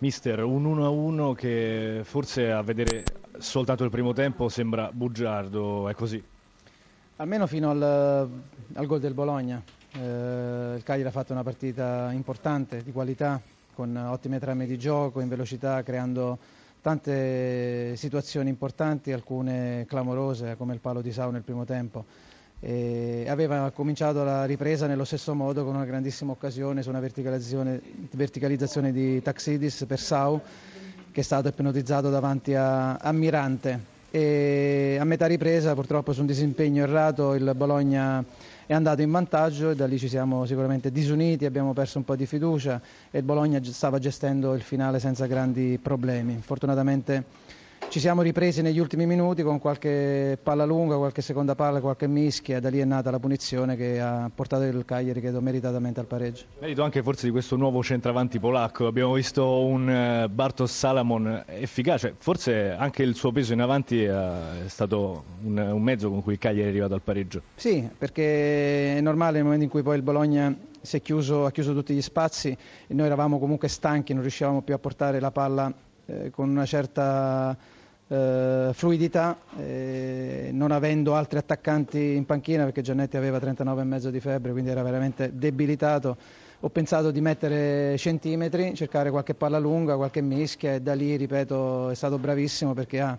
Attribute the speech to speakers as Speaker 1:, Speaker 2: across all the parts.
Speaker 1: Mister, un 1-1 che forse a vedere soltanto il primo tempo sembra bugiardo, è così?
Speaker 2: Almeno fino al, al gol del Bologna. Eh, il Cagliari ha fatto una partita importante, di qualità, con ottime trame di gioco, in velocità, creando tante situazioni importanti, alcune clamorose come il palo di Sau nel primo tempo. E aveva cominciato la ripresa nello stesso modo con una grandissima occasione su una verticalizzazione, di Taxidis per Sau che è stato ipnotizzato davanti a, a Mirante e a metà ripresa purtroppo su un disimpegno errato il Bologna è andato in vantaggio e da lì ci siamo sicuramente disuniti, abbiamo perso un po' di fiducia e il Bologna stava gestendo il finale senza grandi problemi. Fortunatamente ci siamo ripresi negli ultimi minuti con qualche palla lunga, qualche seconda palla, qualche mischia da lì è nata la punizione che ha portato il Cagliari, credo, meritatamente al pareggio.
Speaker 1: Merito anche forse di questo nuovo centravanti polacco, abbiamo visto un eh, Bartos Salamon efficace, forse anche il suo peso in avanti è stato un, un mezzo con cui il Cagliari è arrivato al pareggio.
Speaker 2: Sì, perché è normale nel momento in cui poi il Bologna si è chiuso, ha chiuso tutti gli spazi e noi eravamo comunque stanchi, non riuscivamo più a portare la palla eh, con una certa eh, fluidità, eh, non avendo altri attaccanti in panchina perché Giannetti aveva 39,5 di febbre, quindi era veramente debilitato. Ho pensato di mettere centimetri, cercare qualche palla lunga, qualche mischia e da lì, ripeto, è stato bravissimo perché ha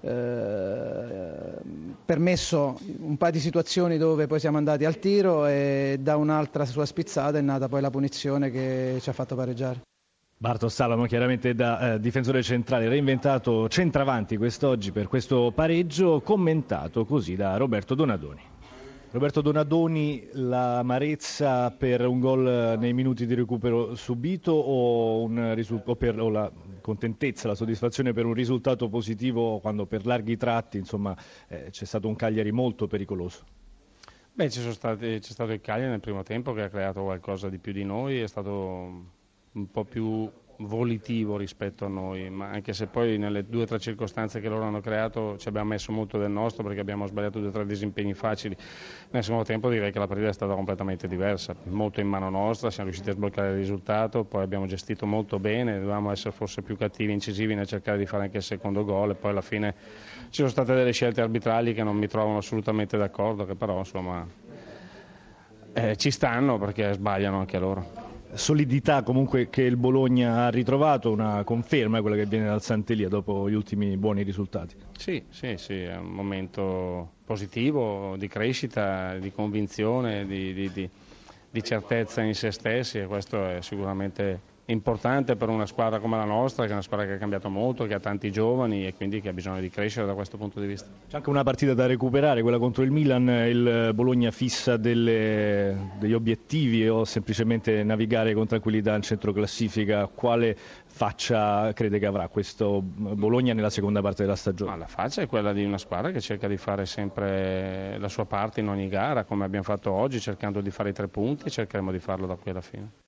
Speaker 2: eh, permesso un paio di situazioni dove poi siamo andati al tiro e da un'altra sua spizzata è nata poi la punizione che ci ha fatto pareggiare.
Speaker 1: Bartos Salamo chiaramente da eh, difensore centrale reinventato centravanti quest'oggi per questo pareggio commentato così da Roberto Donadoni. Roberto Donadoni, l'amarezza per un gol nei minuti di recupero subito o, o, per, o, la contentezza, la soddisfazione per un risultato positivo quando per larghi tratti insomma, eh, c'è stato un Cagliari molto pericoloso?
Speaker 3: Beh, c'è stato il Cagliari nel primo tempo che ha creato qualcosa di più di noi, è stato un po' più volitivo rispetto a noi, ma anche se poi nelle due o tre circostanze che loro hanno creato ci abbiamo messo molto del nostro perché abbiamo sbagliato due o tre disimpegni facili. Nel secondo tempo direi che la partita è stata completamente diversa, molto in mano nostra, siamo riusciti a sbloccare il risultato, poi abbiamo gestito molto bene, dovevamo essere forse più cattivi, incisivi nel cercare di fare anche il secondo gol e poi alla fine ci sono state delle scelte arbitrali che non mi trovano assolutamente d'accordo, che però insomma eh, ci stanno perché sbagliano anche loro
Speaker 1: solidità comunque che il Bologna ha ritrovato, una conferma quella che viene dal Santelia dopo gli ultimi buoni risultati.
Speaker 3: Sì, sì, sì, è un momento positivo di crescita, di convinzione, di, di, di, di certezza in se stessi e questo è sicuramente importante per una squadra come la nostra, che è una squadra che ha cambiato molto, che ha tanti giovani e quindi che ha bisogno di crescere da questo punto di vista.
Speaker 1: C'è anche una partita da recuperare, quella contro il Milan, il Bologna fissa delle, degli obiettivi o semplicemente navigare con tranquillità in centro classifica, quale faccia crede che avrà questo Bologna nella seconda parte della stagione?
Speaker 3: Ma la faccia è quella di una squadra che cerca di fare sempre la sua parte in ogni gara, come abbiamo fatto oggi, cercando di fare i tre punti e cercheremo di farlo da qui alla fine.